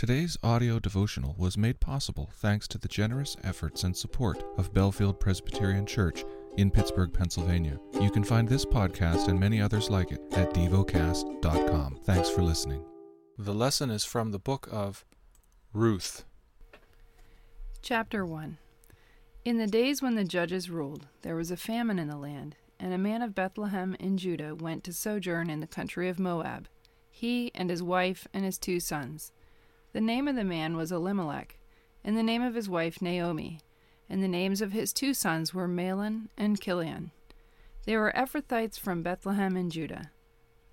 Today's audio devotional was made possible thanks to the generous efforts and support of Bellefield Presbyterian Church in Pittsburgh, Pennsylvania. You can find this podcast and many others like it at devocast.com. Thanks for listening. The lesson is from the book of Ruth. Chapter 1 In the days when the judges ruled, there was a famine in the land, and a man of Bethlehem in Judah went to sojourn in the country of Moab, he and his wife and his two sons. The name of the man was Elimelech, and the name of his wife Naomi, and the names of his two sons were Mahlon and Chilion. They were Ephrathites from Bethlehem in Judah.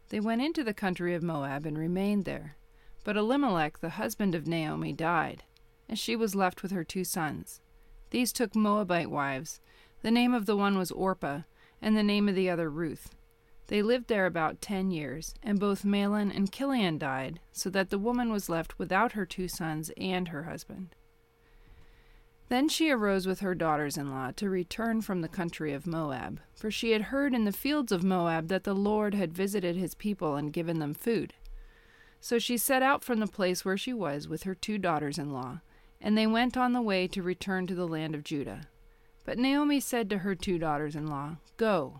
They went into the country of Moab and remained there. But Elimelech, the husband of Naomi, died, and she was left with her two sons. These took Moabite wives. The name of the one was Orpah, and the name of the other Ruth. They lived there about ten years, and both Mahlon and Chilion died, so that the woman was left without her two sons and her husband. Then she arose with her daughters in law to return from the country of Moab, for she had heard in the fields of Moab that the Lord had visited his people and given them food. So she set out from the place where she was with her two daughters in law, and they went on the way to return to the land of Judah. But Naomi said to her two daughters in law, Go,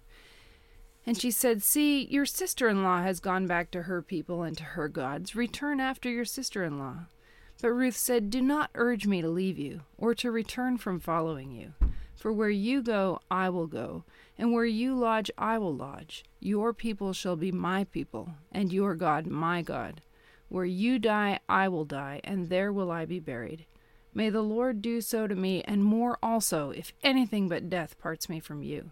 And she said, See, your sister in law has gone back to her people and to her gods. Return after your sister in law. But Ruth said, Do not urge me to leave you, or to return from following you. For where you go, I will go, and where you lodge, I will lodge. Your people shall be my people, and your God my God. Where you die, I will die, and there will I be buried. May the Lord do so to me, and more also, if anything but death parts me from you.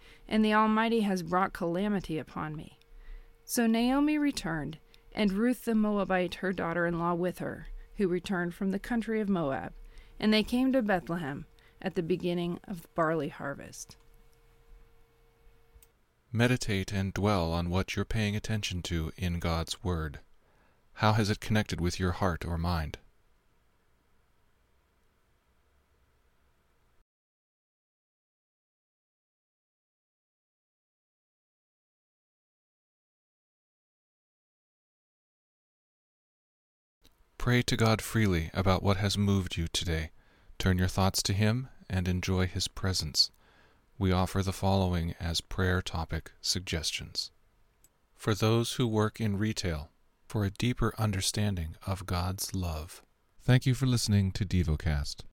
And the Almighty has brought calamity upon me. So Naomi returned, and Ruth the Moabite, her daughter in law, with her, who returned from the country of Moab, and they came to Bethlehem at the beginning of the barley harvest. Meditate and dwell on what you're paying attention to in God's Word. How has it connected with your heart or mind? Pray to God freely about what has moved you today. Turn your thoughts to Him and enjoy His presence. We offer the following as prayer topic suggestions. For those who work in retail, for a deeper understanding of God's love. Thank you for listening to DevoCast.